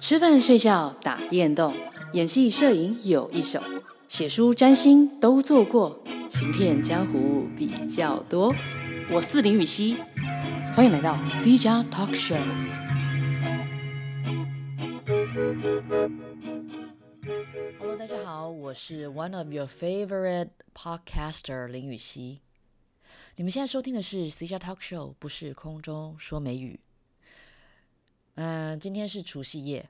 吃饭、睡觉、打电动、演戏、摄影有一手，写书、占星都做过，行骗江湖比较多。我是林予晞，欢迎来到 C 加 Talk Show。Hello，大家好，我是 One of your favorite podcaster 林予晞。你们现在收听的是 C 加 Talk Show，不是空中说美语。嗯、今天是除夕夜，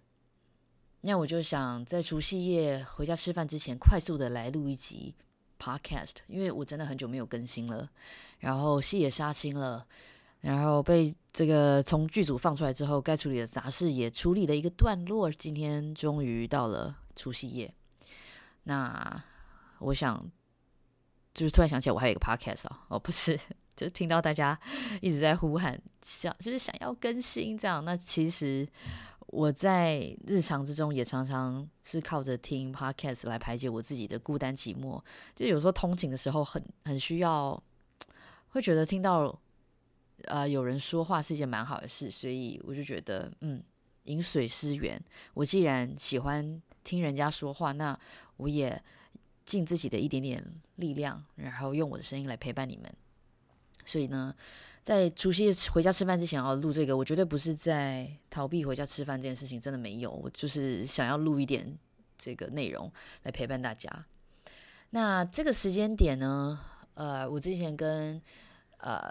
那我就想在除夕夜回家吃饭之前，快速的来录一集 podcast，因为我真的很久没有更新了，然后戏也杀青了，然后被这个从剧组放出来之后，该处理的杂事也处理了一个段落，今天终于到了除夕夜，那我想就是突然想起来，我还有一个 podcast 哦，哦不是。就听到大家一直在呼喊，想就是想要更新这样。那其实我在日常之中也常常是靠着听 podcast 来排解我自己的孤单寂寞。就有时候通勤的时候很很需要，会觉得听到呃有人说话是一件蛮好的事，所以我就觉得嗯，饮水思源。我既然喜欢听人家说话，那我也尽自己的一点点力量，然后用我的声音来陪伴你们。所以呢，在除夕回家吃饭之前要录这个，我绝对不是在逃避回家吃饭这件事情，真的没有，我就是想要录一点这个内容来陪伴大家。那这个时间点呢，呃，我之前跟呃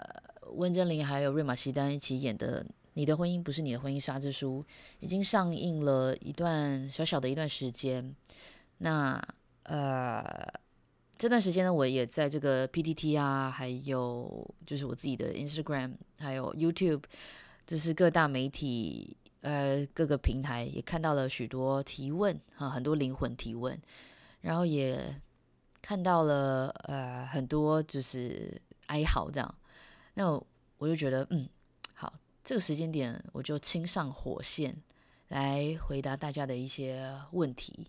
温贞菱还有瑞玛西丹一起演的《你的婚姻不是你的婚姻》杀之书，已经上映了一段小小的一段时间。那呃。这段时间呢，我也在这个 PTT 啊，还有就是我自己的 Instagram，还有 YouTube，就是各大媒体呃各个平台也看到了许多提问啊，很多灵魂提问，然后也看到了呃很多就是哀嚎这样，那，我就觉得嗯好，这个时间点我就亲上火线来回答大家的一些问题。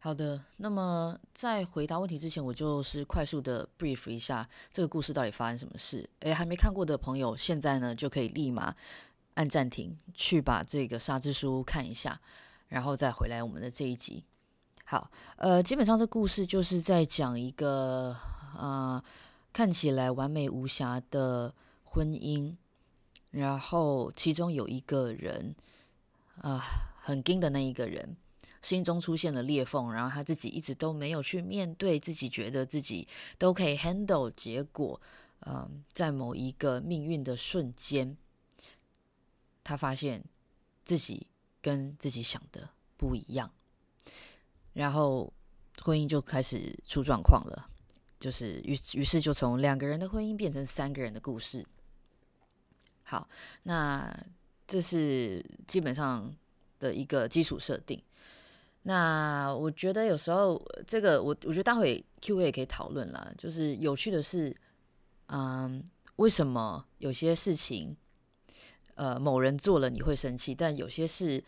好的，那么在回答问题之前，我就是快速的 brief 一下这个故事到底发生什么事。诶，还没看过的朋友，现在呢就可以立马按暂停，去把这个沙之书看一下，然后再回来我们的这一集。好，呃，基本上这故事就是在讲一个呃看起来完美无瑕的婚姻，然后其中有一个人啊、呃、很硬的那一个人。心中出现了裂缝，然后他自己一直都没有去面对，自己觉得自己都可以 handle。结果，嗯，在某一个命运的瞬间，他发现自己跟自己想的不一样，然后婚姻就开始出状况了。就是于于是就从两个人的婚姻变成三个人的故事。好，那这是基本上的一个基础设定。那我觉得有时候这个我我觉得待会 Q&A 也可以讨论啦。就是有趣的是，嗯，为什么有些事情，呃，某人做了你会生气，但有些事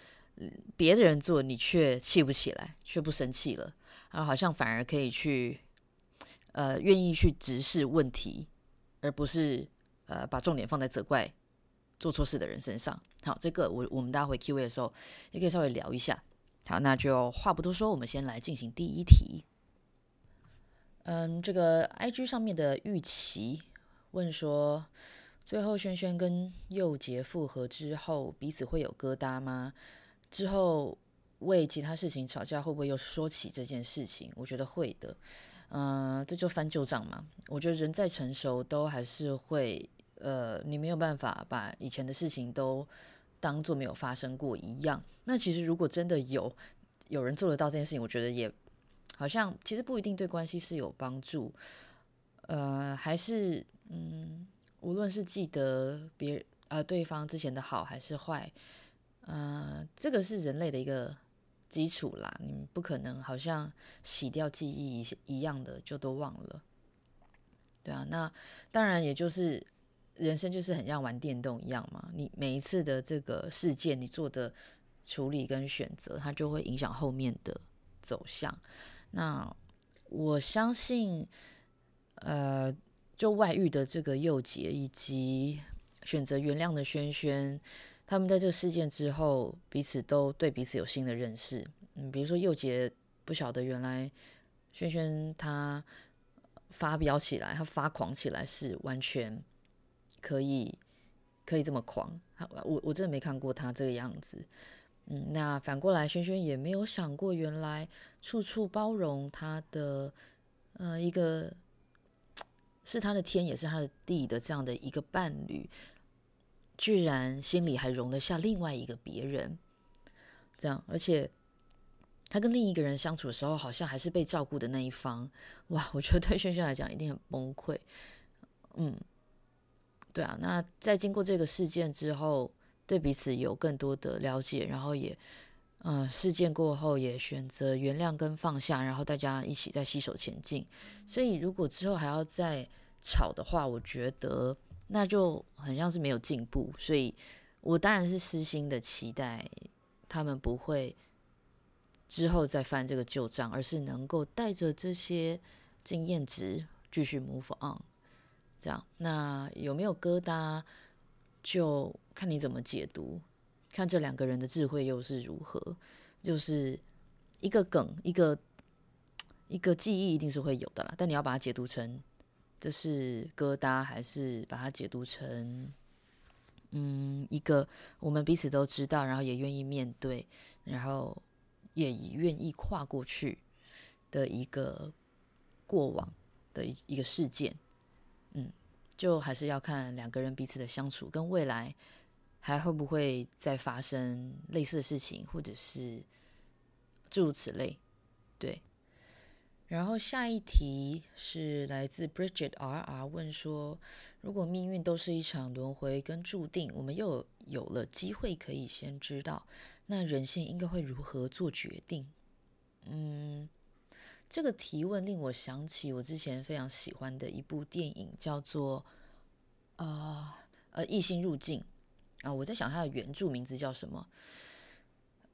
别的人做你却气不起来，却不生气了，然后好像反而可以去，呃，愿意去直视问题，而不是呃把重点放在责怪做错事的人身上。好，这个我我们待会 Q&A 的时候也可以稍微聊一下。好，那就话不多说，我们先来进行第一题。嗯，这个 IG 上面的玉琪问说，最后轩轩跟佑杰复合之后，彼此会有疙瘩吗？之后为其他事情吵架，会不会又说起这件事情？我觉得会的。嗯，这就翻旧账嘛。我觉得人再成熟，都还是会，呃，你没有办法把以前的事情都。当做没有发生过一样。那其实如果真的有有人做得到这件事情，我觉得也好像其实不一定对关系是有帮助。呃，还是嗯，无论是记得别呃对方之前的好还是坏，呃，这个是人类的一个基础啦。你不可能好像洗掉记忆一一样的就都忘了。对啊，那当然也就是。人生就是很像玩电动一样嘛，你每一次的这个事件，你做的处理跟选择，它就会影响后面的走向。那我相信，呃，就外遇的这个佑杰以及选择原谅的轩轩，他们在这个事件之后，彼此都对彼此有新的认识。嗯，比如说佑杰不晓得原来轩轩他发飙起来，他发狂起来是完全可以可以这么狂。我我真的没看过他这个样子。嗯，那反过来，轩轩也没有想过，原来处处包容他的呃一个是他的天，也是他的地的这样的一个伴侣。居然心里还容得下另外一个别人，这样，而且他跟另一个人相处的时候，好像还是被照顾的那一方。哇，我觉得对轩轩来讲一定很崩溃。嗯，对啊，那在经过这个事件之后，对彼此有更多的了解，然后也，嗯、事件过后也选择原谅跟放下，然后大家一起再携手前进。所以，如果之后还要再吵的话，我觉得。那就很像是没有进步，所以我当然是私心的期待他们不会之后再翻这个旧账，而是能够带着这些经验值继续 move on。这样，那有没有疙瘩，就看你怎么解读，看这两个人的智慧又是如何。就是一个梗，一个一个记忆一定是会有的啦，但你要把它解读成。这是疙瘩，还是把它解读成，嗯，一个我们彼此都知道，然后也愿意面对，然后也愿意跨过去的一个过往的一一个事件，就还是要看两个人彼此的相处，跟未来还会不会再发生类似的事情，或者是诸如此类，对。然后下一题是来自 Bridget R R 问说：如果命运都是一场轮回跟注定，我们又有，了机会可以先知道，那人性应该会如何做决定？嗯，这个提问令我想起我之前非常喜欢的一部电影，叫做啊呃异星入境啊，我在想它的原著名字叫什么？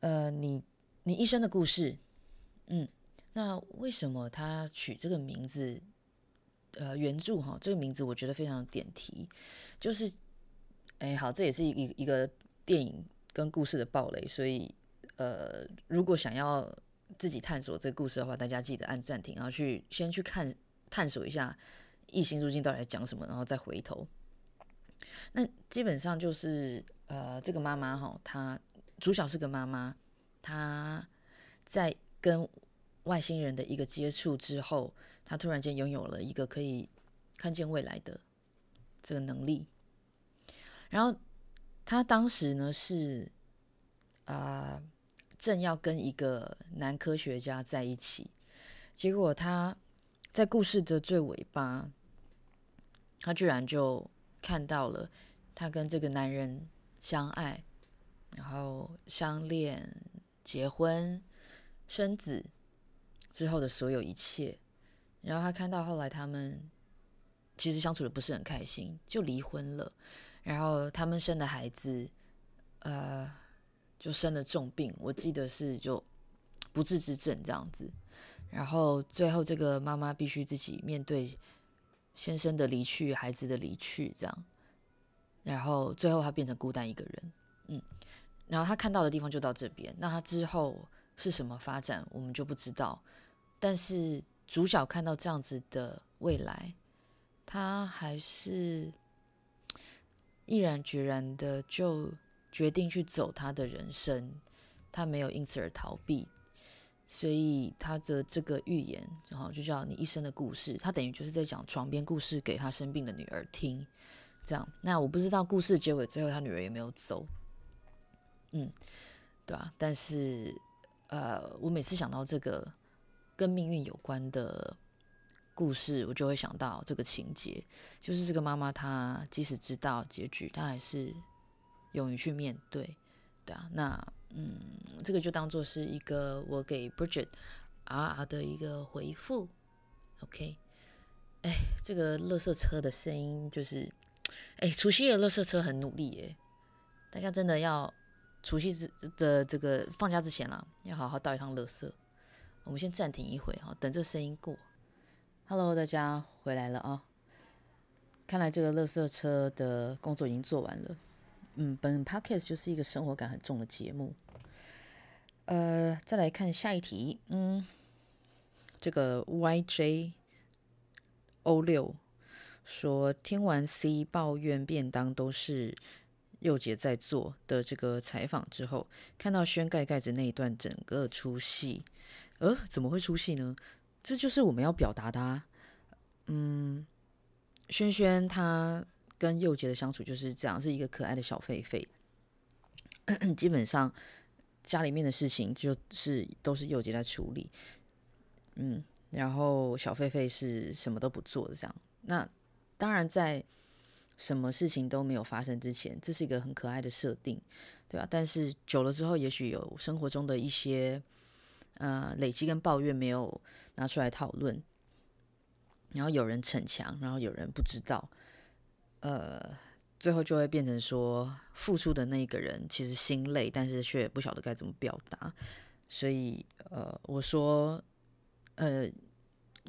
呃，你你一生的故事，嗯。那为什么他取这个名字？呃，原著哈，这个名字我觉得非常点题，就是，哎，好，这也是一一个电影跟故事的暴雷，所以，呃，如果想要自己探索这个故事的话，大家记得按暂停，然后去先去看探索一下《异星入境》到底在讲什么，然后再回头。那基本上就是，呃，这个妈妈哈，她主角是个妈妈，她在跟外星人的一个接触之后，她突然间拥有了一个可以看见未来的这个能力。然后她当时呢是啊、呃，正要跟一个男科学家在一起，结果他在故事的最尾巴，他居然就看到了他跟这个男人相爱，然后相恋、结婚、生子。之后的所有一切，然后他看到后来他们其实相处的不是很开心，就离婚了。然后他们生的孩子，呃，就生了重病，我记得是就不治之症这样子。然后最后这个妈妈必须自己面对先生的离去、孩子的离去，这样。然后最后他变成孤单一个人，嗯。然后他看到的地方就到这边，那他之后是什么发展，我们就不知道。但是主角看到这样子的未来，他还是毅然决然的就决定去走他的人生，他没有因此而逃避，所以他的这个预言，然后就叫你一生的故事，他等于就是在讲床边故事给他生病的女儿听，这样。那我不知道故事结尾最后他女儿有没有走，嗯，对啊。但是呃，我每次想到这个。跟命运有关的故事，我就会想到这个情节，就是这个妈妈，她即使知道结局，她还是勇于去面对，对啊。那嗯，这个就当做是一个我给 Bridget 啊啊的一个回复。OK，哎，这个垃圾车的声音就是，哎，除夕夜垃圾车很努力耶，大家真的要除夕之的这个放假之前啦，要好好倒一趟垃圾。我们先暂停一会，哈，等这声音过。Hello，大家回来了啊！看来这个垃圾车的工作已经做完了。嗯，本 podcast 就是一个生活感很重的节目。呃，再来看下一题，嗯，这个 YJ O 六说，听完 C 抱怨便当都是佑杰在做的这个采访之后，看到轩盖盖子那一段，整个出戏。呃，怎么会出戏呢？这就是我们要表达的啊。嗯，轩轩他跟幼杰的相处就是这样，是一个可爱的小狒狒，基本上。家里面的事情就是都是幼杰在处理，嗯，然后小狒狒是什么都不做的这样。那当然，在什么事情都没有发生之前，这是一个很可爱的设定，对吧？但是久了之后，也许有生活中的一些呃累积跟抱怨没有拿出来讨论，然后有人逞强，然后有人不知道，呃。最后就会变成说，付出的那个人其实心累，但是却不晓得该怎么表达。所以，呃，我说，呃，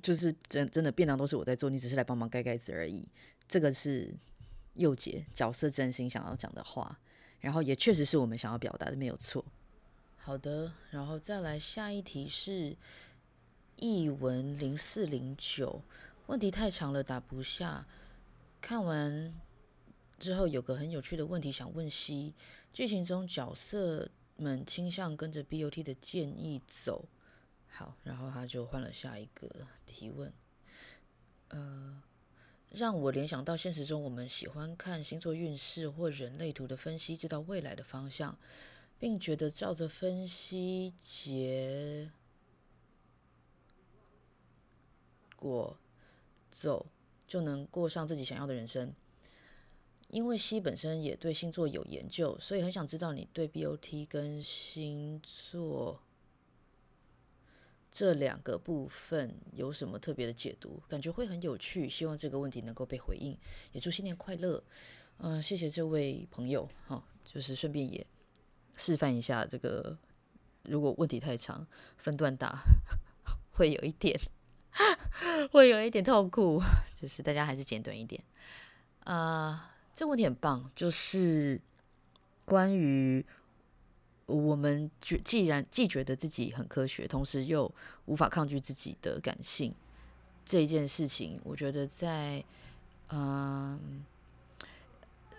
就是真真的便当都是我在做，你只是来帮忙盖盖子而已。这个是佑杰角色真心想要讲的话，然后也确实是我们想要表达的，没有错。好的，然后再来下一题是译文零四零九，问题太长了，打不下。看完。之后有个很有趣的问题想问 C，剧情中角色们倾向跟着 BOT 的建议走，好，然后他就换了下一个提问，呃，让我联想到现实中我们喜欢看星座运势或人类图的分析，知道未来的方向，并觉得照着分析结果走就能过上自己想要的人生。因为 C 本身也对星座有研究，所以很想知道你对 BOT 跟星座这两个部分有什么特别的解读，感觉会很有趣。希望这个问题能够被回应，也祝新年快乐。嗯、谢谢这位朋友。哈、哦，就是顺便也示范一下这个，如果问题太长，分段打 会有一点，会有一点痛苦，就是大家还是简短一点啊。这个问题很棒，就是关于我们觉既然既觉得自己很科学，同时又无法抗拒自己的感性这一件事情，我觉得在嗯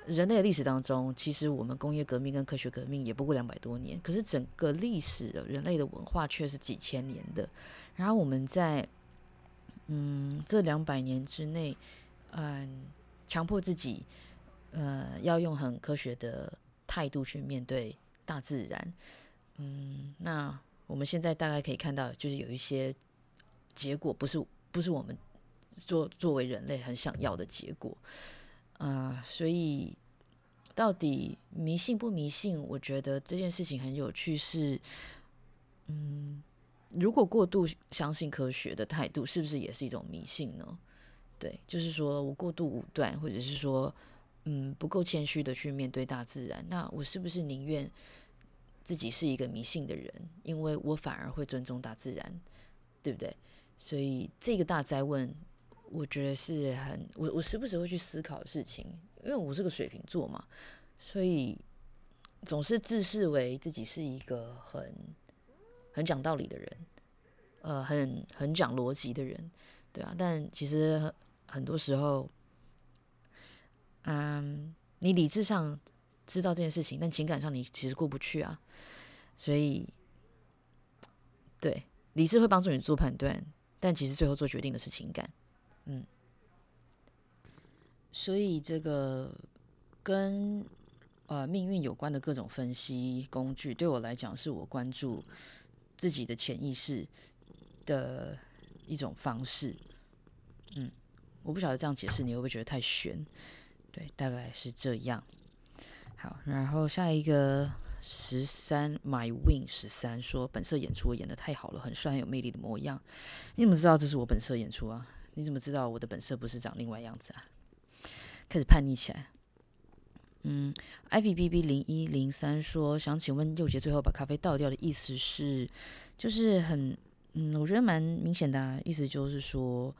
人类历史当中，其实我们工业革命跟科学革命也不过两百多年，可是整个历史人类的文化却是几千年的。然后我们在嗯这两百年之内，嗯强迫自己。呃，要用很科学的态度去面对大自然。嗯，那我们现在大概可以看到，就是有一些结果不是不是我们作作为人类很想要的结果。啊、所以到底迷信不迷信？我觉得这件事情很有趣。是嗯，如果过度相信科学的态度，是不是也是一种迷信呢？对，就是说我过度武断，或者是说。嗯，不够谦虚的去面对大自然，那我是不是宁愿自己是一个迷信的人？因为我反而会尊重大自然，对不对？所以这个大哉问，我觉得是很我我时不时会去思考的事情，因为我是个水瓶座嘛，所以总是自视为自己是一个很很讲道理的人，呃，很很讲逻辑的人，对啊，但其实很多时候。嗯，你理智上知道这件事情，但情感上你其实过不去啊。所以，对，理智会帮助你做判断，但其实最后做决定的是情感。嗯，所以这个跟呃命运有关的各种分析工具，对我来讲是我关注自己的潜意识的一种方式。嗯，我不晓得这样解释你会不会觉得太玄。对，大概是这样。好，然后下一个十三，My Win 十三说，本色演出我演得太好了，很帅，很有魅力的模样。你怎么知道这是我本色演出啊？你怎么知道我的本色不是长另外样子啊？开始叛逆起来。嗯，IVBB 零一零三说，想请问佑杰最后把咖啡倒掉的意思是，就是很，嗯，我觉得蛮明显的啊，意思就是说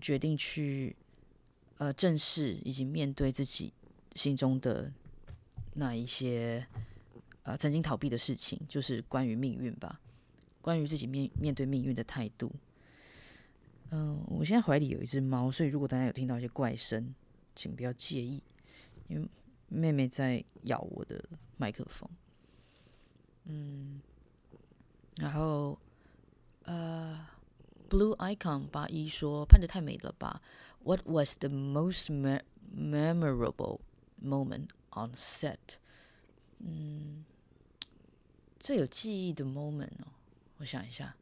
决定去。呃，正视以及面对自己心中的那一些呃曾经逃避的事情，就是关于命运吧，关于自己面面对命运的态度。嗯、我现在怀里有一只猫，所以如果大家有听到一些怪声，请不要介意，因为妹妹在咬我的麦克风。嗯，然后呃，Blue Icon 八一说拍得太美了吧？What was the most me memorable moment on set？嗯，最有记忆的 moment 哦，我想一下。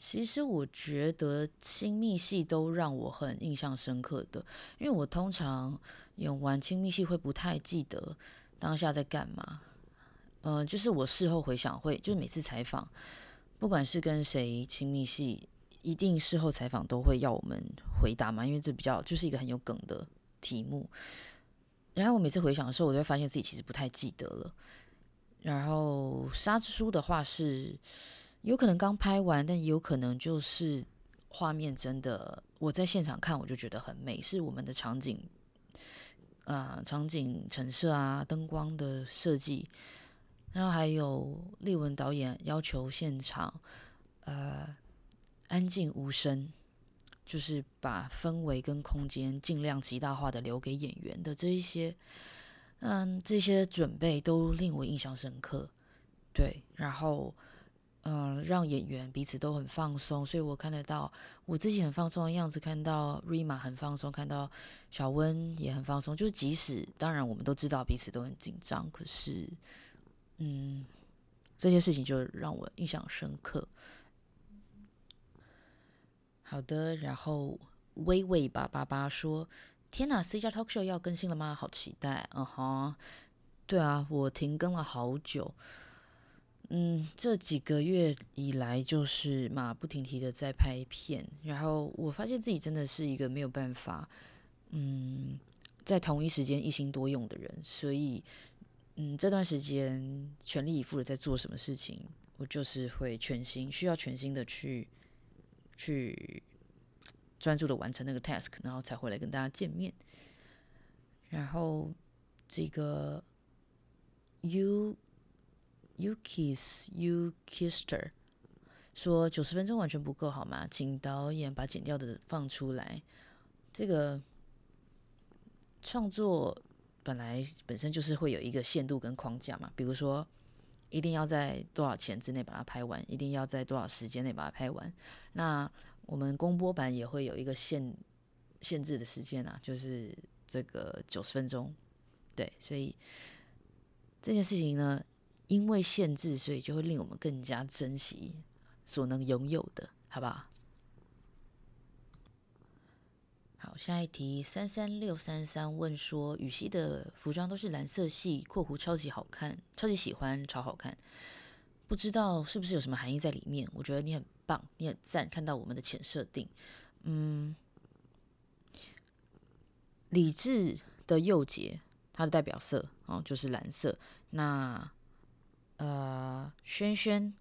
其实我觉得亲密戏都让我很印象深刻的，因为我通常演完亲密戏会不太记得当下在干嘛。嗯、就是我事后回想会，就是每次采访，不管是跟谁亲密戏，一定事后采访都会要我们回答嘛，因为这比较就是一个很有梗的题目。然后我每次回想的时候，我就会发现自己其实不太记得了。然后沙之书的话是。有可能刚拍完，但也有可能就是画面真的，我在现场看我就觉得很美，是我们的场景，呃，场景陈设啊，灯光的设计，然后还有立文导演要求现场呃安静无声，就是把氛围跟空间尽量极大化的留给演员的这一些，嗯，这些准备都令我印象深刻，对，然后。嗯，让演员彼此都很放松，所以我看得到我自己很放松的样子，看到 Rima 很放松，看到小温也很放松。就是即使当然我们都知道彼此都很紧张，可是，嗯，这些事情就让我印象深刻。好的，然后微微八八八说：“天哪，C 加 Talk Show 要更新了吗？好期待！”嗯哼，对啊，我停更了好久。嗯，这几个月以来就是马不停蹄的在拍片，然后我发现自己真的是一个没有办法，嗯，在同一时间一心多用的人，所以，嗯，这段时间全力以赴的在做什么事情，我就是会全心需要全心的去去专注的完成那个 task，然后才回来跟大家见面。然后这个 you。You kiss, you kiss her。说九十分钟完全不够好吗？请导演把剪掉的放出来。这个创作本来本身就是会有一个限度跟框架嘛，比如说一定要在多少钱之内把它拍完，一定要在多少时间内把它拍完。那我们公播版也会有一个限限制的时间啊，就是这个九十分钟。对，所以这件事情呢。因为限制，所以就会令我们更加珍惜所能拥有的，好不好？好，下一题，三三六三三问说，羽西的服装都是蓝色系（括弧超级好看，超级喜欢，超好看），不知道是不是有什么含义在里面？我觉得你很棒，你很赞，看到我们的浅设定，嗯，理智的右结，它的代表色哦就是蓝色，那。呃，萱萱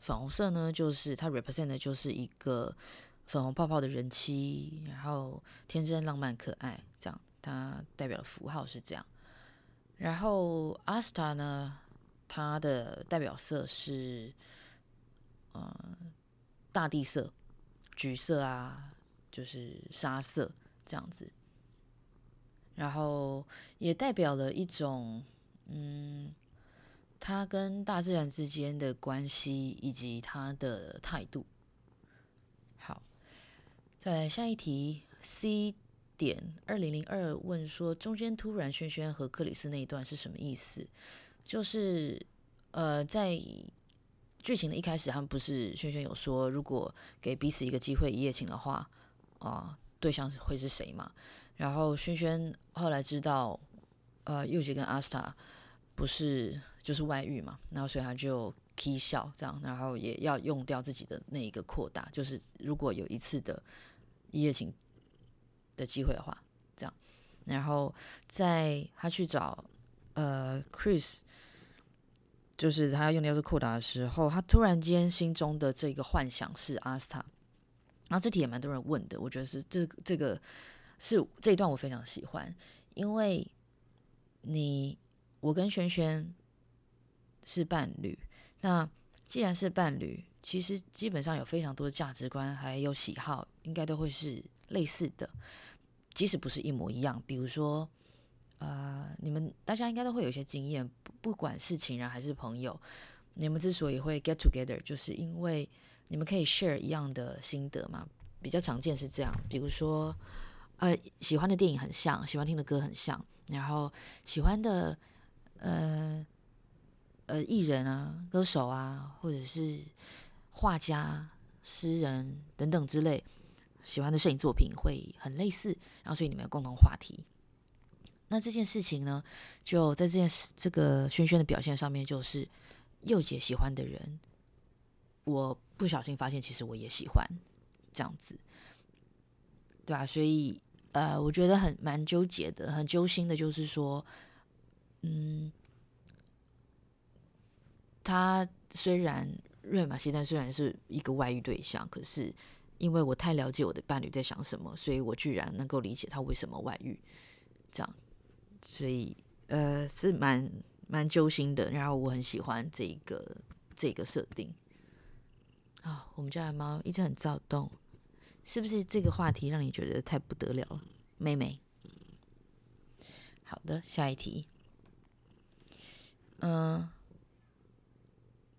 粉红色呢，就是它 represent 的就是一个粉红泡泡的人妻，然后天真浪漫可爱，这样它代表的符号是这样。然后 Asta 呢，它的代表色是呃大地色，橘色啊，就是沙色这样子。然后也代表了一种嗯。他跟大自然之间的关系以及他的态度。好，再来下一题。C 点二零零二问说，中间突然萱萱和克里斯那一段是什么意思？就是呃，在剧情的一开始，他们不是萱萱有说，如果给彼此一个机会一夜情的话，啊、对象会是谁嘛？然后萱萱后来知道，呃，祐结跟阿斯塔不是。就是外遇嘛，然后所以他就起笑这样，然后也要用掉自己的那一个扩大，就是如果有一次的一夜情的机会的话，这样，然后在他去找呃 Chris，就是他要用掉这扩大的时候，他突然间心中的这个幻想是阿斯塔，然后这题也蛮多人问的，我觉得是这、这个是这一段我非常喜欢，因为你。我跟轩轩是伴侣，那既然是伴侣，其实基本上有非常多的价值观还有喜好，应该都会是类似的，即使不是一模一样。比如说，呃，你们大家应该都会有一些经验，不不管是情人还是朋友，你们之所以会 get together，就是因为你们可以 share 一样的心得嘛。比较常见是这样，比如说，呃，喜欢的电影很像，喜欢听的歌很像，然后喜欢的。呃呃，艺人啊，歌手啊，或者是画家、诗人等等之类，喜欢的摄影作品会很类似，然后所以你们有共同话题。那这件事情呢，就在这件事这个轩轩的表现上面，就是佑姐喜欢的人，我不小心发现，其实我也喜欢这样子，对啊，所以呃，我觉得很蛮纠结的，很揪心的，就是说。嗯，他虽然瑞玛西丹虽然是一个外遇对象，可是因为我太了解我的伴侣在想什么，所以我居然能够理解他为什么外遇，这样，所以呃是蛮蛮揪心的。然后我很喜欢这个这个设定啊、我们家的猫一直很躁动，是不是这个话题让你觉得太不得了了，妹妹？好的，下一题。嗯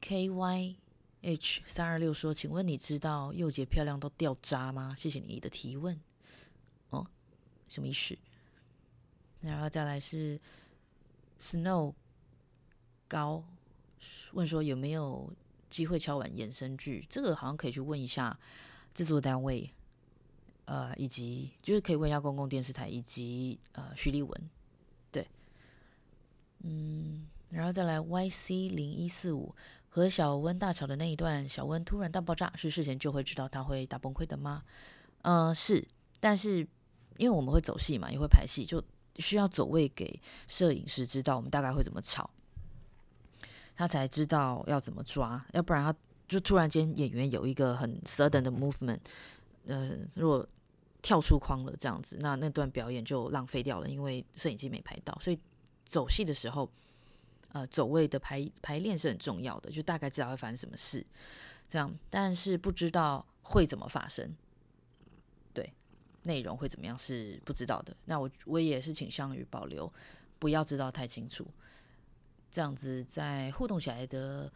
，K Y H 三二六说：“请问你知道佑洁漂亮到掉渣吗？”谢谢你的提问。哦，什么意思？然后再来是 Snow 高问说：“有没有机会敲完衍生剧？”这个好像可以去问一下制作单位，呃，以及就是可以问一下公共电视台以及呃徐立文。对，嗯。然后再来，YC 零一四五和小温大吵的那一段，小温突然大爆炸，是事前就会知道他会大崩溃的吗？嗯、是，但是因为我们会走戏嘛，也会排戏，就需要走位给摄影师知道我们大概会怎么吵，他才知道要怎么抓，要不然他就突然间演员有一个很 sudden 的 movement，呃，如果跳出框了这样子，那那段表演就浪费掉了，因为摄影机没拍到，所以走戏的时候。呃，走位的排排练是很重要的，就大概知道会发生什么事，这样，但是不知道会怎么发生，对，内容会怎么样是不知道的。那我我也是倾向于保留，不要知道太清楚，这样子在互动起来的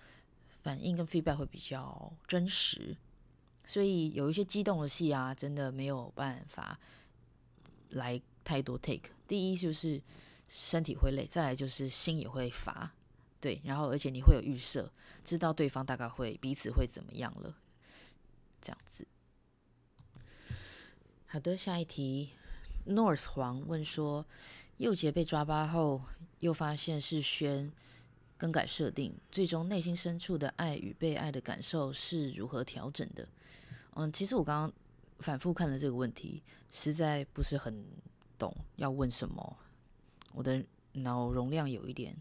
反应跟 feedback 会比较真实。所以有一些激动的戏啊，真的没有办法来太多 take。第一就是。身体会累，再来就是心也会乏，对，然后而且你会有预设，知道对方大概会彼此会怎么样了，这样子。好的，下一题，North 黄问说，佑杰被抓包后，又发现是轩更改设定，最终内心深处的爱与被爱的感受是如何调整的？嗯，其实我刚刚反复看了这个问题，实在不是很懂要问什么。我的脑容量有一点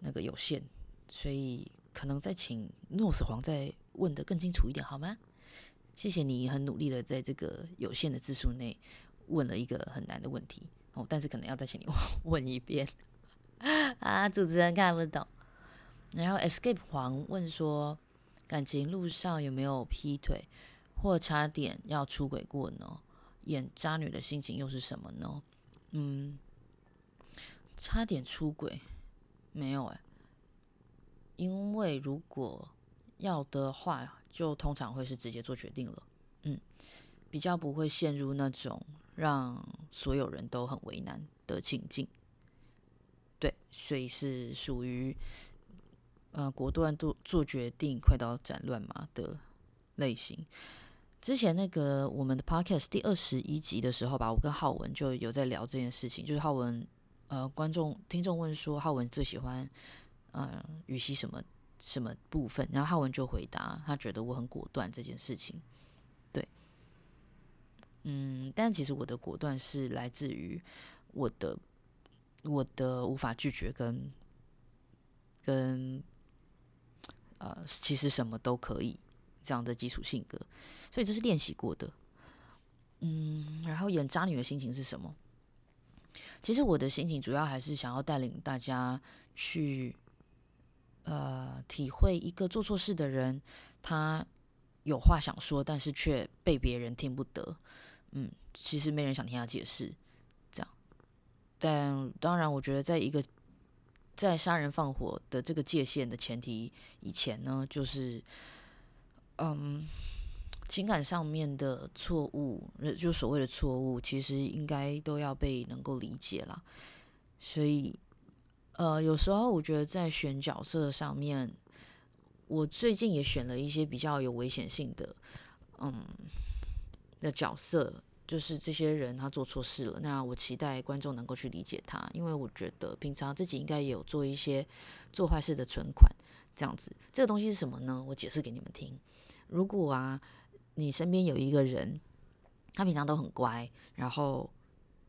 那个有限，所以可能再请诺斯黄再问得更清楚一点好吗？谢谢你很努力的在这个有限的字数内问了一个很难的问题哦，但是可能要再请你 问一遍啊，主持人看不懂。然后 Escape 黄问说，感情路上有没有劈腿或差点要出轨过呢？演渣女的心情又是什么呢？嗯。差点出轨，没有哎，因为如果要的话，就通常会是直接做决定了，嗯，比较不会陷入那种让所有人都很为难的情境，对，所以是属于呃果断做做决定、快刀斩乱麻的类型。之前那个我们的 podcast 第二十一集的时候吧，我跟浩文就有在聊这件事情，就是浩文。呃，观众、听众问说，浩文最喜欢呃予晞什么什么部分？然后浩文就回答，他觉得我很果断这件事情。对，嗯，但其实我的果断是来自于我的我的无法拒绝跟跟呃，其实什么都可以这样的基础性格，所以这是练习过的。嗯，然后演渣女的心情是什么？其实我的心情主要还是想要带领大家去，呃，体会一个做错事的人，他有话想说，但是却被别人听不得。嗯，其实没人想听他解释，这样。但当然，我觉得在一个在杀人放火的这个界限的前提以前呢，就是，嗯。情感上面的错误，就所谓的错误，其实应该都要被能够理解啦。所以，呃，有时候我觉得在选角色上面，我最近也选了一些比较有危险性的，嗯，的角色，就是这些人他做错事了，那我期待观众能够去理解他，因为我觉得平常自己应该也有做一些做坏事的存款，这样子。这个东西是什么呢？我解释给你们听。如果啊。你身边有一个人，他平常都很乖，然后，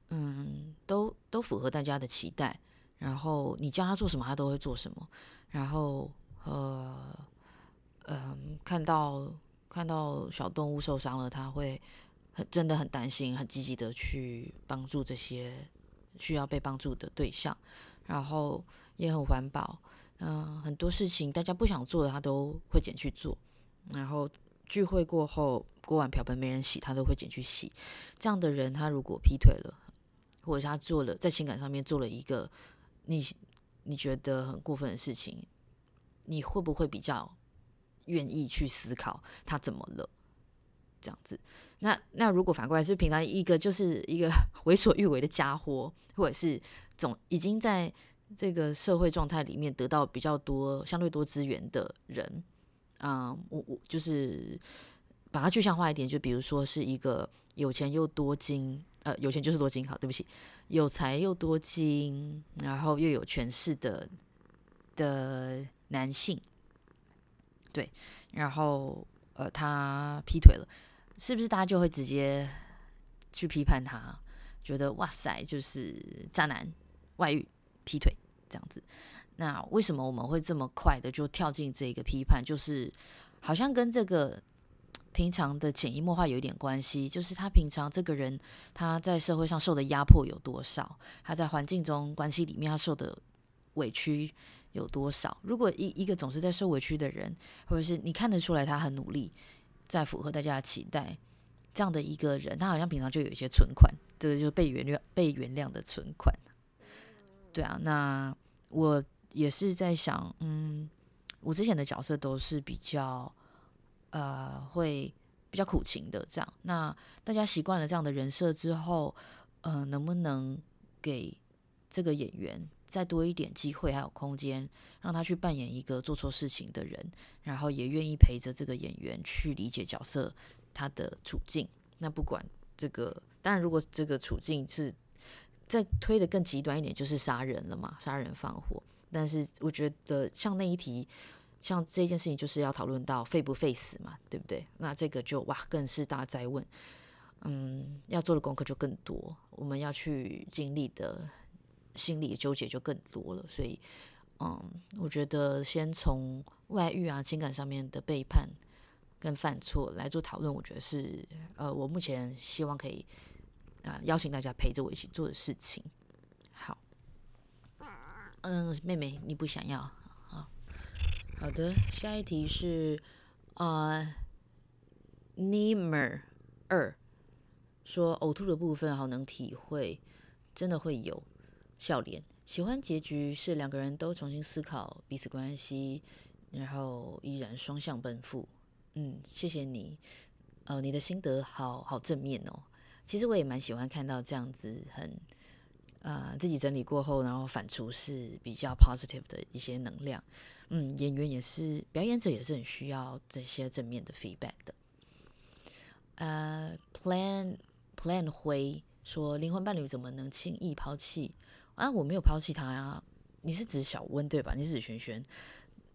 嗯，都都符合大家的期待，然后你叫他做什么，他都会做什么，然后，呃，嗯，看到看到小动物受伤了，他会很真的很担心，很积极的去帮助这些需要被帮助的对象，然后也很环保，嗯，很多事情大家不想做的，他都会捡去做，然后。聚会过后，锅碗瓢盆没人洗，他都会捡去洗。这样的人，他如果劈腿了，或者是他做了在情感上面做了一个你你觉得很过分的事情，你会不会比较愿意去思考他怎么了？这样子，那那如果反过来是平常一个就是一个 为所欲为的家伙，或者是总已经在这个社会状态里面得到比较多相对多资源的人。啊、嗯，我我就是把它具象化一点，就比如说是一个有钱又多金，呃，有钱就是多金，好，对不起，有才又多金，然后又有权势的的男性，对，然后呃，他劈腿了，是不是大家就会直接去批判他，觉得哇塞，就是渣男、外遇、劈腿这样子？那为什么我们会这么快的就跳进这个批判？就是好像跟这个平常的潜移默化有一点关系。就是他平常这个人他在社会上受的压迫有多少？他在环境中关系里面他受的委屈有多少？如果一一个总是在受委屈的人，或者是你看得出来他很努力，在符合大家的期待，这样的一个人，他好像平常就有一些存款，这个就是被原谅被原谅的存款。对啊，那我。也是在想，嗯，我之前的角色都是比较，呃，会比较苦情的这样。那大家习惯了这样的人设之后，呃，能不能给这个演员再多一点机会还有空间，让他去扮演一个做错事情的人，然后也愿意陪着这个演员去理解角色他的处境。那不管这个，当然如果这个处境是再推得更极端一点，就是杀人了嘛，杀人放火。但是我觉得像那一题，像这件事情就是要讨论到废不废死嘛，对不对？那这个就哇，更是大哉问，嗯，要做的功课就更多，我们要去经历的心理纠结就更多了。所以，嗯，我觉得先从外遇啊、情感上面的背叛跟犯错来做讨论，我觉得是呃，我目前希望可以啊、邀请大家陪着我一起做的事情。嗯，妹妹，你不想要？好，好的。下一题是，呃，Nimer 二说呕吐的部分好能体会，真的会有笑脸。喜欢结局是两个人都重新思考彼此关系，然后依然双向奔赴。嗯，谢谢你，呃，你的心得好好正面哦。其实我也蛮喜欢看到这样子很。啊、呃，自己整理过后，然后反刍是比较 positive 的一些能量。嗯，演员也是，表演者也是很需要这些正面的 feedback 的。呃，Plan Plan 灰说，灵魂伴侣怎么能轻易抛弃？啊，我没有抛弃他呀。你是指小温对吧？你是指璇璇？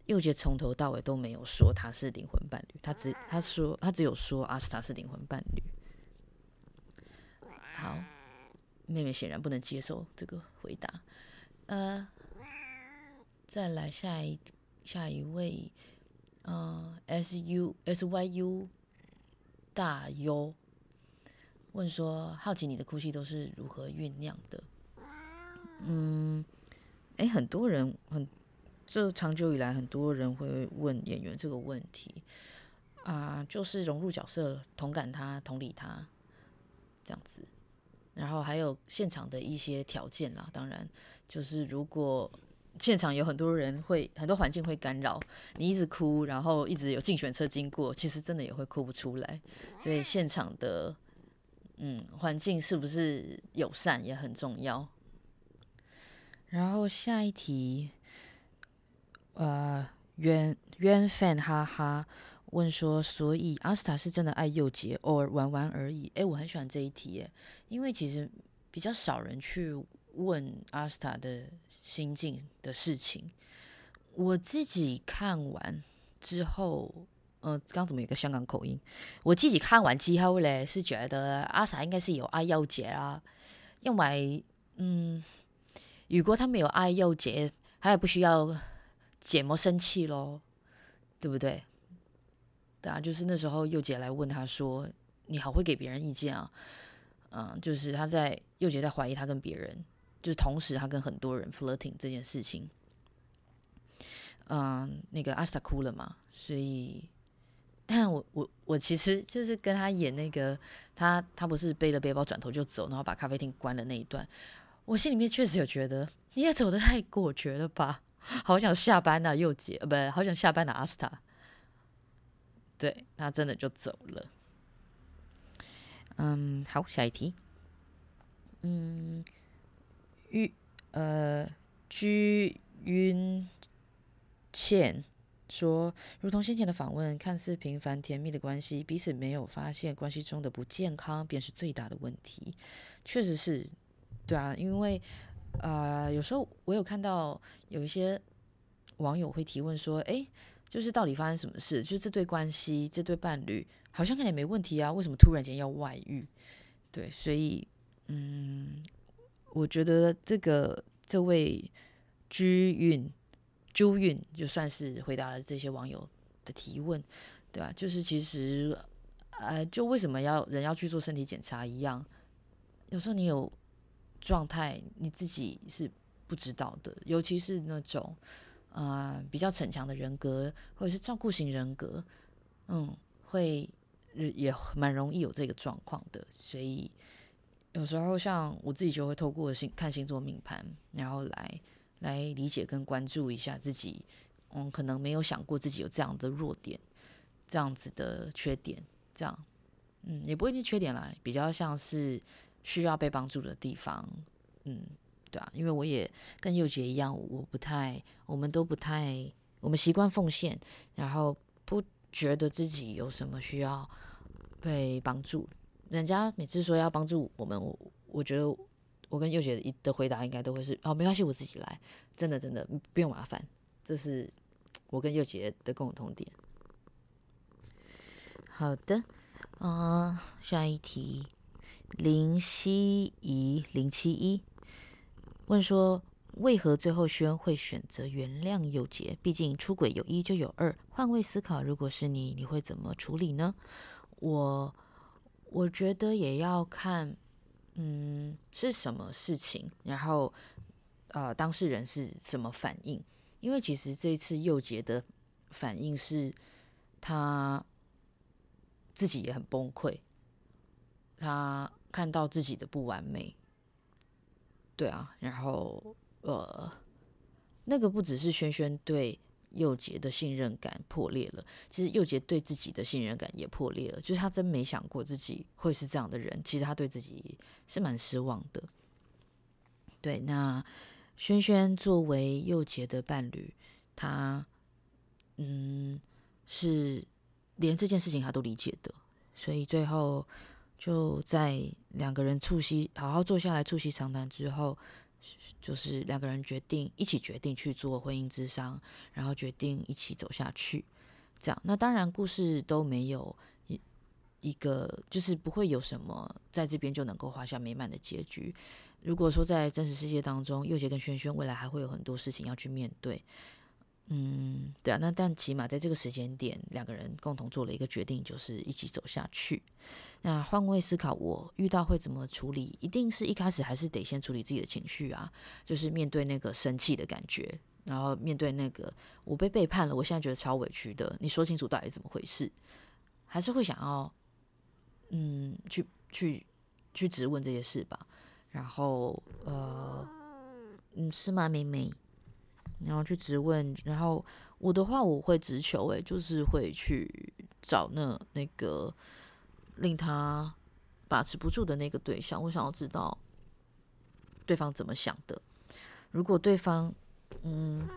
佑杰从头到尾都没有说他是灵魂伴侣，他只他说他只有说阿斯塔是灵魂伴侣。好。妹妹显然不能接受这个回答，呃，再来下一下一位，呃，S U S Y U 大优问说，好奇你的哭戏都是如何酝酿的？嗯，哎，很多人很，这长久以来很多人会问演员这个问题啊，就是融入角色，同感他，同理他，这样子。然后还有现场的一些条件啦，当然就是如果现场有很多人会很多环境会干扰你一直哭，然后一直有竞选车经过，其实真的也会哭不出来。所以现场的嗯环境是不是友善也很重要。然后下一题，呃，冤冤粉哈哈。问说，所以阿斯塔是真的爱佑杰，偶尔玩玩而已？诶，我很喜欢这一题耶，因为其实比较少人去问阿斯塔的心境的事情。我自己看完之后，呃，刚怎么有个香港口音？我自己看完之后嘞，是觉得阿斯塔应该是有爱佑杰啦，因为嗯，如果他没有爱佑杰，他也不需要这么生气咯，对不对？对啊，就是那时候佑杰来问他说：“你好会给别人意见啊？”嗯，就是他在佑杰在怀疑他跟别人，就是同时他跟很多人 flirting 这件事情。嗯，那个阿斯塔哭了嘛，所以，但我我我其实就是跟他演那个他他不是背了背包转头就走，然后把咖啡厅关了那一段，我心里面确实有觉得你也走的太果决了吧，好想下班呐，佑杰，呃，不，好想下班呐，阿斯塔。对，他真的就走了。嗯，好，下一题。嗯，玉呃居云倩说，如同先前的访问，看似平凡甜蜜的关系，彼此没有发现关系中的不健康，便是最大的问题。确实是，对啊，因为啊、呃，有时候我有看到有一些网友会提问说，诶。就是到底发生什么事？就是这对关系，这对伴侣好像看起来没问题啊，为什么突然间要外遇？对，所以嗯，我觉得这个这位居运朱运就算是回答了这些网友的提问，对吧？就是其实呃，就为什么要人要去做身体检查一样，有时候你有状态你自己是不知道的，尤其是那种。啊、比较逞强的人格，或者是照顾型人格，嗯，会也蛮容易有这个状况的。所以有时候像我自己就会透过星看星座命盘，然后来来理解跟关注一下自己。嗯，可能没有想过自己有这样的弱点，这样子的缺点，这样，嗯，也不一定缺点啦，比较像是需要被帮助的地方，嗯。对啊，因为我也跟佑杰一样，我不太，我们都不太，我们习惯奉献，然后不觉得自己有什么需要被帮助。人家每次说要帮助我们，我我觉得我跟佑杰的回答应该都会是哦，没关系，我自己来，真的真的不用麻烦。这是我跟佑杰的共同点。好的，嗯、下一题，林希怡零七一。问说，为何最后轩会选择原谅佑杰？毕竟出轨有一就有二。换位思考，如果是你，你会怎么处理呢？我我觉得也要看，嗯，是什么事情，然后呃，当事人是什么反应？因为其实这一次佑杰的反应是，他自己也很崩溃，他看到自己的不完美。对啊，然后呃，那个不只是轩轩对佑杰的信任感破裂了，其实佑杰对自己的信任感也破裂了。就是他真没想过自己会是这样的人，其实他对自己是蛮失望的。对，那轩轩作为佑杰的伴侣，他嗯是连这件事情他都理解的，所以最后。就在两个人促膝，好好坐下来促膝长谈之后，就是两个人决定一起决定去做婚姻咨商，然后决定一起走下去。这样，那当然故事都没有一一个，就是不会有什么在这边就能够画下美满的结局。如果说在真实世界当中，佑杰跟轩轩未来还会有很多事情要去面对，嗯，对啊，那但起码在这个时间点，两个人共同做了一个决定，就是一起走下去。那换位思考，我遇到会怎么处理？一定是一开始还是得先处理自己的情绪啊，就是面对那个生气的感觉，然后面对那个我被背叛了，我现在觉得超委屈的。你说清楚到底怎么回事？还是会想要，嗯，去去去质问这些事吧。然后，呃，嗯，是吗，妹妹？然后去质问，然后我的话我会直球，诶，就是会去找那那个。令他把持不住的那个对象，我想要知道对方怎么想的。如果对方嗯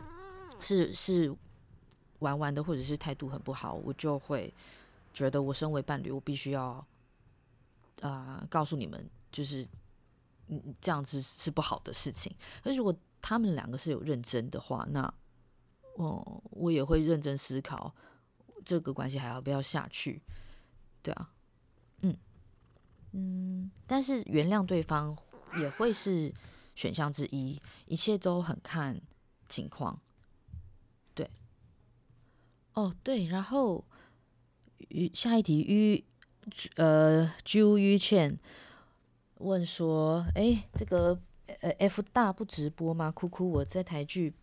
是是玩玩的，或者是态度很不好，我就会觉得我身为伴侣，我必须要啊、告诉你们，就是嗯这样子是不好的事情。那如果他们两个是有认真的话，那哦、我也会认真思考这个关系还要不要下去，对啊。嗯嗯，但是原谅对方也会是选项之一，一切都很看情况。对，哦对，然后下一题，于呃朱于倩问说：“哎，这个呃 F 大不直播吗？哭哭，我在台剧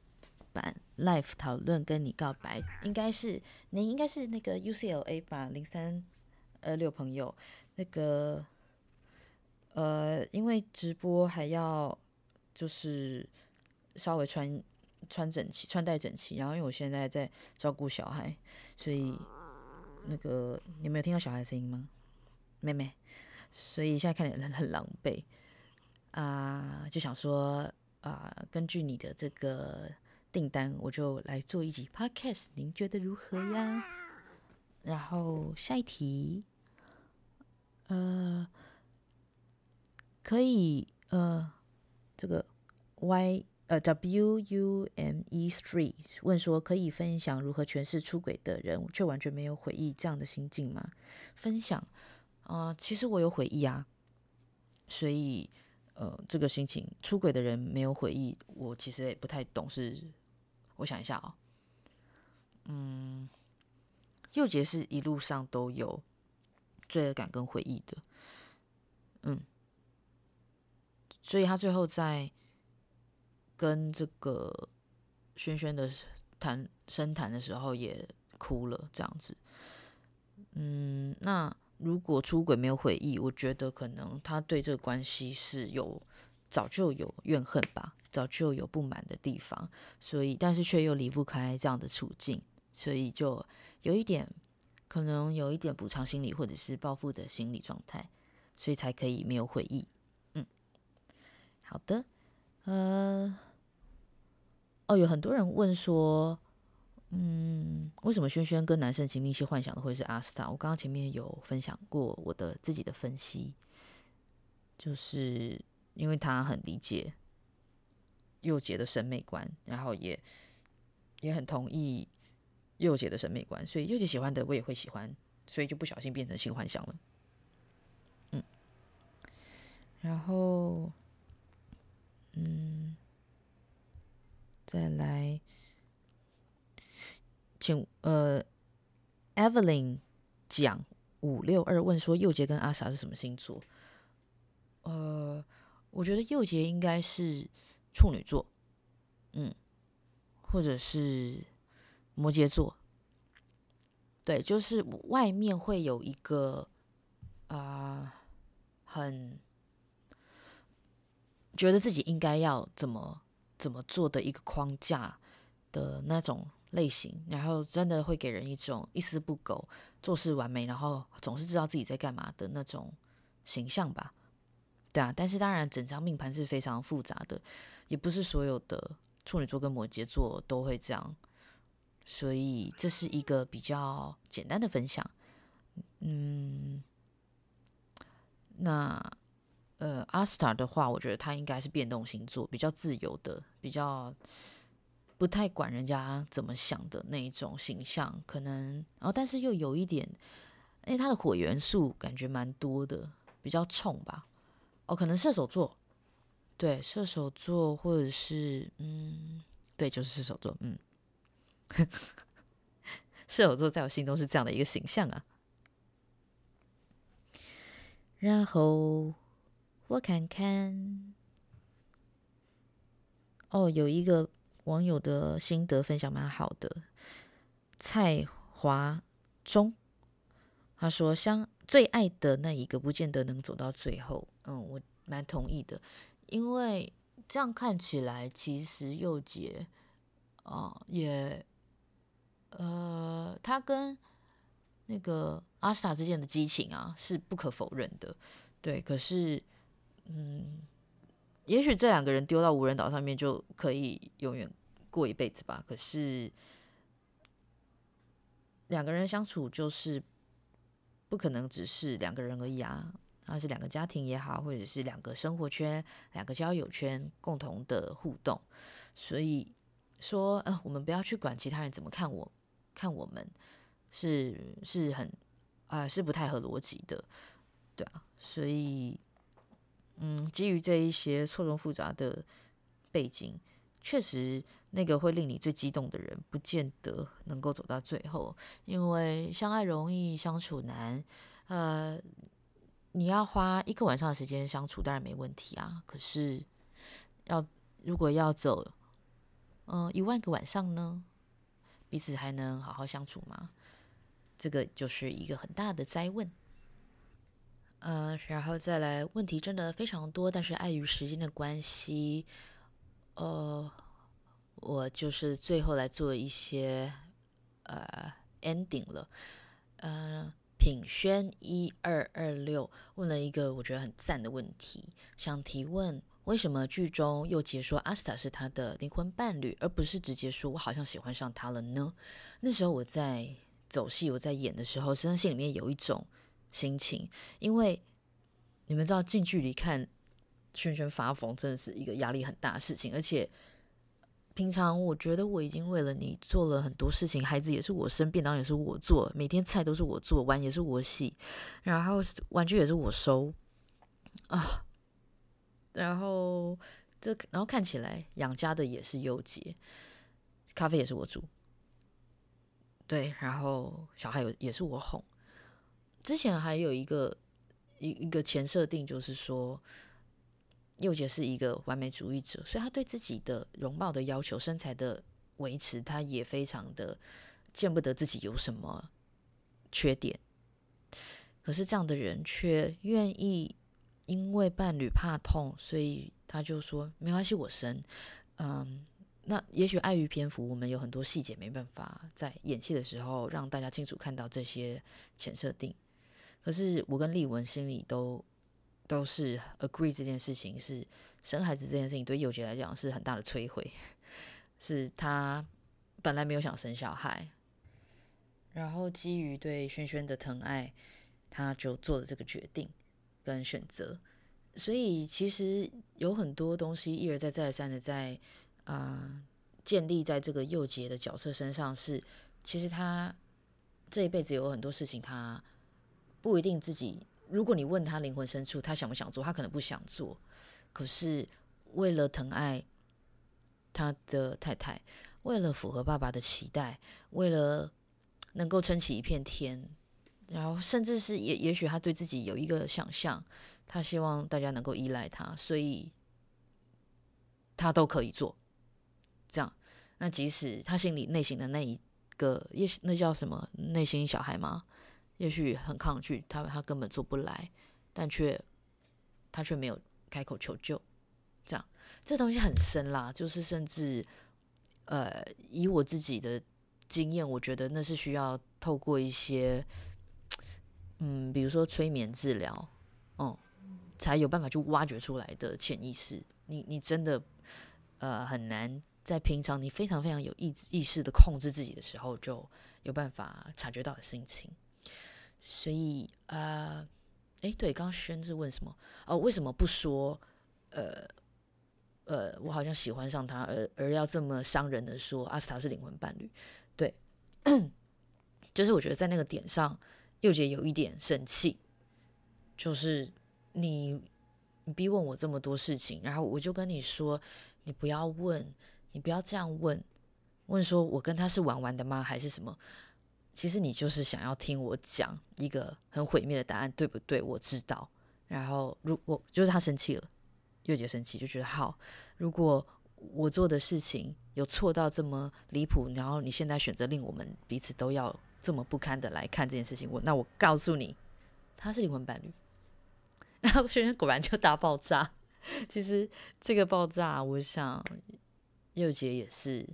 版 Life 讨论跟你告白，应该是你应该是那个 UCLA 吧，零三。”二，六朋友，那个，呃，因为直播还要就是稍微穿穿整齐，穿戴整齐。然后，因为我现在在照顾小孩，所以那个你没有听到小孩的声音吗？妹妹，所以现在看起来很狼狈啊，就想说啊，根据你的这个订单，我就来做一集 Podcast，您觉得如何呀？然后下一题，呃，可以呃，这个 Y 呃 W U M E three 问说，可以分享如何诠释出轨的人却完全没有悔意这样的心境吗？分享啊、其实我有悔意啊，所以呃，这个心情出轨的人没有悔意，我其实也不太懂，是我想一下啊、哦，嗯。佑杰是一路上都有罪恶感跟悔意的，嗯，所以他最后在跟这个轩轩的谈深谈的时候也哭了，这样子，嗯，那如果出轨没有悔意，我觉得可能他对这个关系是有早就有怨恨吧，早就有不满的地方，所以但是却又离不开这样的处境。所以就有一点，可能有一点补偿心理或者是报复的心理状态，所以才可以没有悔意。嗯，好的，呃，哦，有很多人问说，嗯，为什么轩轩跟男生亲密些幻想的会是阿斯塔？我刚刚前面有分享过我的自己的分析，就是因为他很理解佑杰的审美观，然后也也很同意。佑姐的审美观，所以佑姐喜欢的我也会喜欢，所以就不小心变成性幻想了。嗯，然后，嗯，再来，请呃，Evelyn 讲五六二问说佑杰跟阿莎是什么星座？呃，我觉得佑杰应该是处女座，嗯，或者是。摩羯座，对，就是外面会有一个啊、很觉得自己应该要怎么怎么做的一个框架的那种类型，然后真的会给人一种一丝不苟、做事完美，然后总是知道自己在干嘛的那种形象吧？对啊，但是当然，整张命盘是非常复杂的，也不是所有的处女座跟摩羯座都会这样。所以这是一个比较简单的分享，嗯，那呃，阿斯塔的话，我觉得他应该是变动星座，比较自由的，比较不太管人家怎么想的那一种形象，可能，然后但是又有一点，哎，他的火元素感觉蛮多的，比较冲吧，哦，可能射手座，对，射手座或者是嗯，对，就是射手座，嗯。射手座在我心中是这样的一个形象啊。然后我看看，哦，有一个网友的心得分享蛮好的，蔡华忠，他说：“相最爱的那一个，不见得能走到最后。”嗯，我蛮同意的，因为这样看起来，其实佑杰啊、也呃，他跟。那个阿斯塔之间的激情啊，是不可否认的，对。可是，嗯，也许这两个人丢到无人岛上面就可以永远过一辈子吧。可是，两个人相处就是不可能只是两个人而已啊，而是两个家庭也好，或者是两个生活圈、两个交友圈共同的互动。所以说，呃，我们不要去管其他人怎么看我，看我们。是是很啊、是不太合逻辑的，对啊，所以嗯，基于这一些错综复杂的背景，确实那个会令你最激动的人，不见得能够走到最后，因为相爱容易相处难，呃，你要花一个晚上的时间相处，当然没问题啊，可是要如果要走，嗯、一万个晚上呢，彼此还能好好相处吗？这个就是一个很大的哉问，呃，然后再来，问题真的非常多，但是碍于时间的关系，呃，我就是最后来做一些呃 ending 了。呃，品轩一二二六问了一个我觉得很赞的问题，想提问：为什么剧中又解说阿斯塔是他的灵魂伴侣，而不是直接说我好像喜欢上他了呢？那时候我在。走戏，我在演的时候，实际上心里面有一种心情，因为你们知道，近距离看轩轩发疯，真的是一个压力很大的事情。而且平常我觉得我已经为了你做了很多事情，孩子也是我生，便当也是我做，每天菜都是我做，碗也是我洗，然后玩具也是我收啊，然后这然后看起来养家的也是佑杰，咖啡也是我煮。对，然后小孩有也是我哄。之前还有一个一一个前设定，就是说佑杰是一个完美主义者，所以他对自己的容貌的要求、身材的维持，他也非常的见不得自己有什么缺点。可是这样的人却愿意因为伴侣怕痛，所以他就说没关系，我生，嗯。那也许碍于篇幅，我们有很多细节没办法在演戏的时候让大家清楚看到这些前设定。可是我跟丽文心里都都是 agree 这件事情是生孩子这件事情对佑杰来讲是很大的摧毁，是他本来没有想生小孩，然后基于对轩轩的疼爱，他就做了这个决定跟选择。所以其实有很多东西一而再再而三的在。啊、建立在这个佑杰的角色身上是，其实他这一辈子有很多事情，他不一定自己。如果你问他灵魂深处，他想不想做，他可能不想做。可是为了疼爱他的太太，为了符合爸爸的期待，为了能够撑起一片天，然后甚至是也也许他对自己有一个想象，他希望大家能够依赖他，所以他都可以做。这样，那即使他心里内心的那一个，也许那叫什么内心小孩吗？也许很抗拒，他他根本做不来，但却他却没有开口求救。这样，这东西很深啦，就是甚至呃，以我自己的经验，我觉得那是需要透过一些嗯，比如说催眠治疗，嗯，才有办法去挖掘出来的潜意识。你你真的呃很难。在平常你非常非常有意意识的控制自己的时候，就有办法察觉到的心情。所以，呃，诶，对，刚刚轩是问什么？哦，为什么不说？呃，呃，我好像喜欢上他，而而要这么伤人的说阿斯塔是灵魂伴侣？对，就是我觉得在那个点上，佑杰有一点生气，就是你你逼问我这么多事情，然后我就跟你说，你不要问。你不要这样问，问说我跟他是玩玩的吗？还是什么？其实你就是想要听我讲一个很毁灭的答案，对不对？我知道。然后如果就是他生气了，月姐生气就觉得好。如果我做的事情有错到这么离谱，然后你现在选择令我们彼此都要这么不堪的来看这件事情，我那我告诉你，他是灵魂伴侣。然后轩轩果然就大爆炸。其实这个爆炸，我想佑杰也是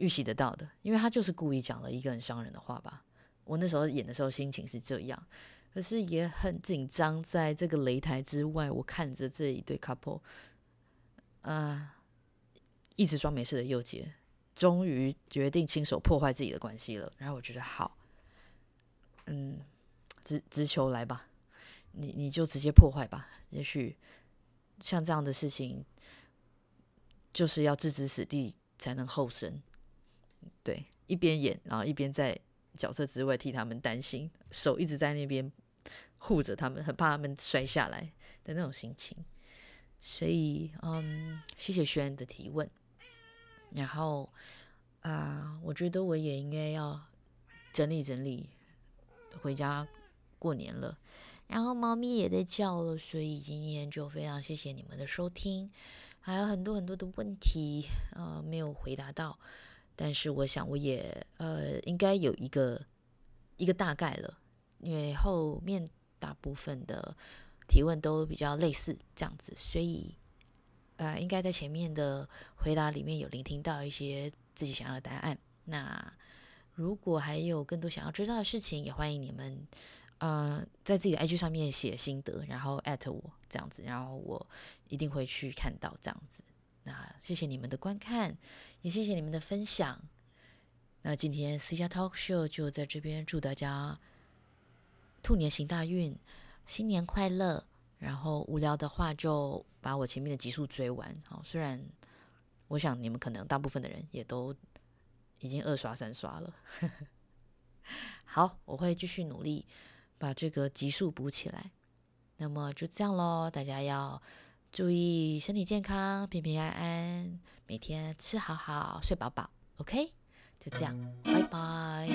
预习得到的，因为他就是故意讲了一个很伤人的话吧。我那时候演的时候心情是这样，可是也很紧张。在这个擂台之外，我看着这一对 couple，啊、一直装没事的佑杰，终于决定亲手破坏自己的关系了。然后我觉得好，嗯，直直球来吧。你你就直接破坏吧，也许像这样的事情，就是要置之死地才能后生。对，一边演，然后一边在角色之外替他们担心，手一直在那边护着他们，很怕他们摔下来的那种心情。所以，嗯，谢谢轩的提问。然后啊，我觉得我也应该要整理整理，回家过年了。然后猫咪也在叫了，所以今天就非常谢谢你们的收听，还有很多很多的问题，呃，没有回答到，但是我想我也呃应该有一个一个大概了，因为后面大部分的提问都比较类似这样子，所以呃应该在前面的回答里面有聆听到一些自己想要的答案。那如果还有更多想要知道的事情，也欢迎你们。呃，在自己的 IG 上面写心得，然后艾特我这样子，然后我一定会去看到这样子。那谢谢你们的观看，也谢谢你们的分享。那今天私下 Talk Show 就在这边祝大家兔年行大运，新年快乐。然后无聊的话就把我前面的集数追完。好，虽然我想你们可能大部分的人也都已经二刷三刷了。好，我会继续努力。把这个集数补起来，那么就这样喽。大家要注意身体健康，平平安安，每天吃好好，睡饱饱。OK，就这样，拜拜。